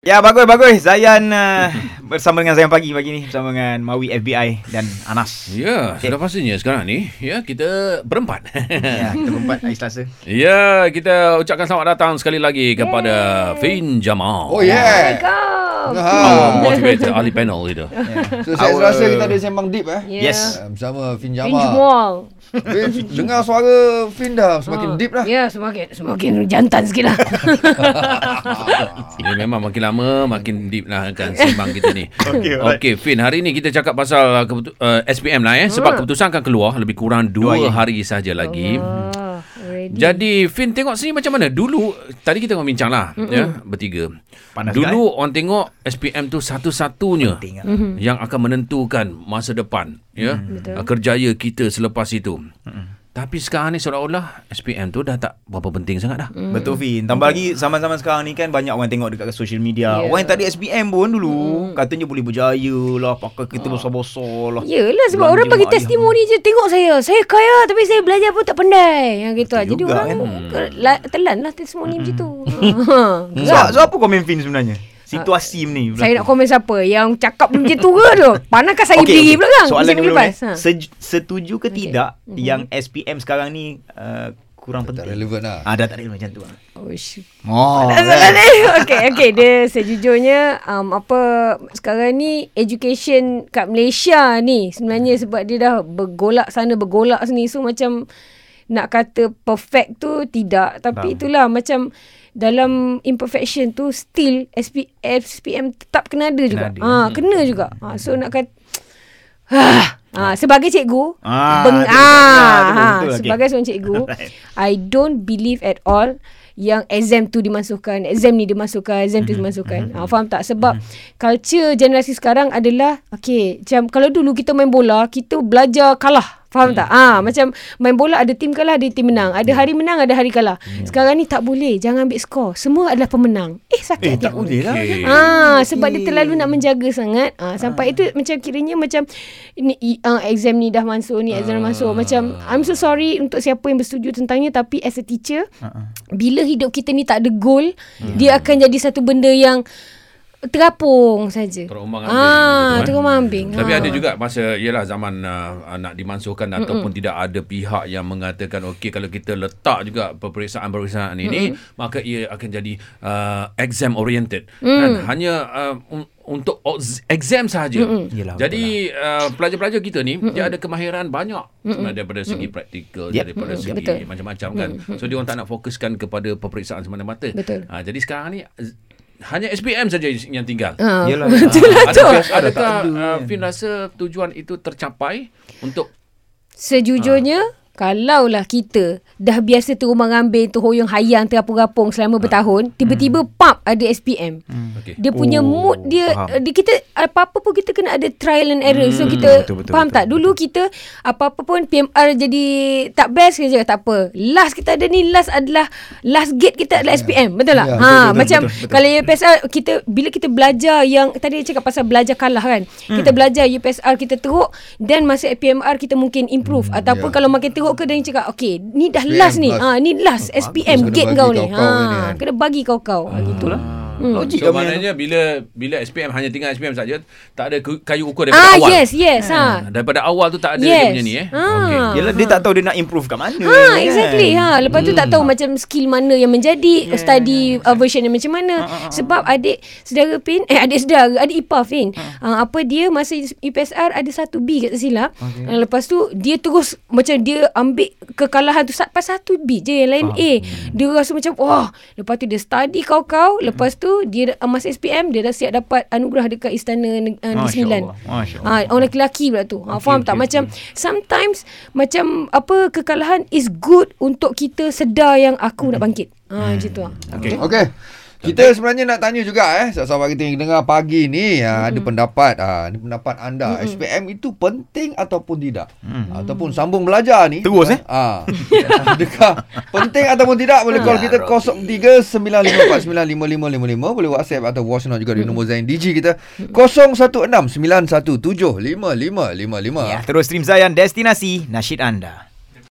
Ya bagus bagus Zayan uh, bersama dengan Zayan pagi pagi ni bersama dengan Mawi FBI dan Anas. Ya, Okey. sudah pastinya sekarang ni ya kita berempat. Ya, kita berempat hari Selasa. ya, kita ucapkan selamat datang sekali lagi kepada Fin Jamal. Oh yeah. Assalamualaikum. Ha. motivator ahli panel itu. So saya Our- rasa kita ada sembang deep eh. Yeah. Yes. Uh, Bersama Fin Fin Jamal. Jamal. Fin, dengar suara Fin dah semakin Ah. deep lah. Ya, semakin semakin jantan sikit lah. Dia memang makin lama makin deep lah kan sembang kita ni. Okey, alright. Okey, Fin, hari ni kita cakap pasal uh, uh, SPM lah eh sebab keputusan akan keluar lebih kurang Dua dua hari. hari saja lagi. Ah, ready. Jadi Fin tengok sini macam mana? Dulu Tadi kita bincang lah ya, Bertiga. Panas Dulu orang tengok SPM tu satu-satunya Penting lah. Yang akan menentukan Masa depan ya, Betul. Kerjaya kita selepas itu Tapi sekarang ni seolah-olah SPM tu dah tak Berapa penting sangat dah Hmm. Betul Fin. Tambah lagi zaman-zaman sekarang ni kan banyak orang tengok dekat social media. Ya. Orang yang tak ada SPM pun dulu katanya boleh berjaya lah, pakai kereta besar-besar lah. Yelah sebab Belanja orang bagi testimoni je Tengok saya Saya kaya Tapi saya belajar pun tak pandai Yang gitu lah Jadi orang kan? Telan lah testimoni macam tu So, so apa komen Fin sebenarnya? Situasi ni. Saya nak komen siapa Yang cakap macam tu ke tu Panakkan saya berdiri okey. belakang Soalan Saya ni lepas eh. ha. Sej- Setuju ke Okey. tidak Mhm. yang SPM sekarang ni uh, kurang Tak penting? relevan lah. Ah, dah tak relevan macam tu lah. Oh shit Oh, Soalan ni Okay okay Dia sejujurnya um, Apa Sekarang ni Education Kat Malaysia ni Sebenarnya sebab dia dah Bergolak sana Bergolak sini So macam Nak kata perfect tu Tidak Faham. Tapi itulah Macam dalam imperfection tu still SP, SPM tetap kena ada juga. ada. Ha, kena juga. Ha, so nak kata ha, ha, sebagai cikgu Ah, beng, betul, ah, betul, ha, betul, okey. sebagai seorang cikgu Alright. I don't believe at all yang exam tu dimasukkan, exam ni dimasukkan, exam tu dimasukkan. Ha, faham tak? Sebab culture generasi sekarang adalah okay, macam kalau dulu kita main bola, kita belajar kalah. Faham tak? Ah, macam main bola ada tim kalah, ada tim menang. Ada hari menang, ada hari kalah. Sekarang ni tak boleh. Jangan ambil skor. Semua adalah pemenang. Eh, Eh, sakit hati tak aku. boleh lah. Okey. Ah, sebab dia terlalu nak menjaga sangat. Ah, sampai itu macam kiranya macam ini uh, exam ni dah masuk ni, exam dah masuk. Macam I'm so sorry untuk siapa yang bersetuju tentangnya tapi as a teacher, bila hidup kita ni tak ada goal, dia akan jadi satu benda yang terapung saja. Terombang ambing Ah, gitu, eh. terombang ambing. Tapi Ah. ada juga masa Yelah zaman uh, Nak dimansuhkan Mm-mm. Ataupun tidak ada pihak Yang mengatakan Okey kalau kita letak juga Peperiksaan-peperiksaan ini Mm-mm. Maka ia akan jadi uh, Exam oriented Mm. kan? Hanya uh, Untuk exam sahaja Yelah, Jadi uh, Pelajar-pelajar kita ni Dia ada kemahiran banyak Sebenarnya Daripada segi praktikal Yep. Daripada segi Betul. Macam-macam kan So dia orang tak nak fokuskan Kepada peperiksaan semata-mata Betul. uh, Jadi sekarang ni hanya SPM saja yang tinggal. Ah, lah tu. Adakah, Ada tak adakah ada, uh? Fin rasa tujuan itu tercapai untuk Sejujurnya Kalaulah kita dah biasa terumbang ambing tu hoyong hayang terapung-rapung selama bertahun, tiba-tiba pap ada SPM. okey. Dia punya Oh, mood dia, faham. dia kita apa-apa pun kita kena ada trial and error. so Hmm, kita betul, betul, faham betul, tak? Dulu kita apa-apa pun PMR jadi tak best cakap tak apa. Last kita ada ni last adalah last gate kita adalah SPM. Betul tak? Ya, ha betul, betul, macam betul, betul. kalau UPSR kita bila kita belajar yang tadi cakap pasal belajar kalah kan. Hmm. Kita belajar UPSR kita teruk dan masa PMR kita mungkin improve ataupun ya. kalau makin teruk ke dia cakap okey ni dah SPM last ni. last. Ha ni last SPM kena gate kau ni. Ha kena bagi kau-kau. Ha gitulah. Hmm. Logik So kami. maknanya bila bila SPM hanya tinggal SPM saja tak ada kayu ukur daripada Ah awal. yes yes ha. Daripada awal tu tak ada Yes. dia punya ni eh. Ah. Okey. Yelah dia tak tahu dia nak improve kat mana. Ha kan? exactly ha lepas tu tak tahu macam skill mana yang menjadi Yeah. study uh, version yang macam mana sebab adik saudara Pin eh adik saudara adik ipar Pin uh, apa dia masa UPSR ada satu B kat silap okay. uh, lepas tu dia terus macam dia ambil kekalahan tu pas satu B je yang lain A dia rasa macam wah lepas tu dia study kau-kau lepas tu dia uh, masa SPM dia dah siap dapat anugerah dekat istana uh, di Masya Sembilan Ah, orang lelaki pula tu. Ha, faham okey, tak? Macam sometimes macam apa kekalahan is good untuk kita sedar yang aku nak bangkit. Ha, macam tu. lah. Okey. Okey. Kita sebenarnya nak tanya juga eh sahabat kita yang dengar pagi ni ha, ada pendapat ha, ada pendapat anda SPM itu penting ataupun tidak? Ataupun sambung belajar ni? Terus, eh? ha, adakah penting ataupun tidak? Boleh call kita 0395495555 boleh WhatsApp atau voice note juga di nombor Zain DG kita. 0169175555 Ya, terus stream Zayan destinasi nasyid anda.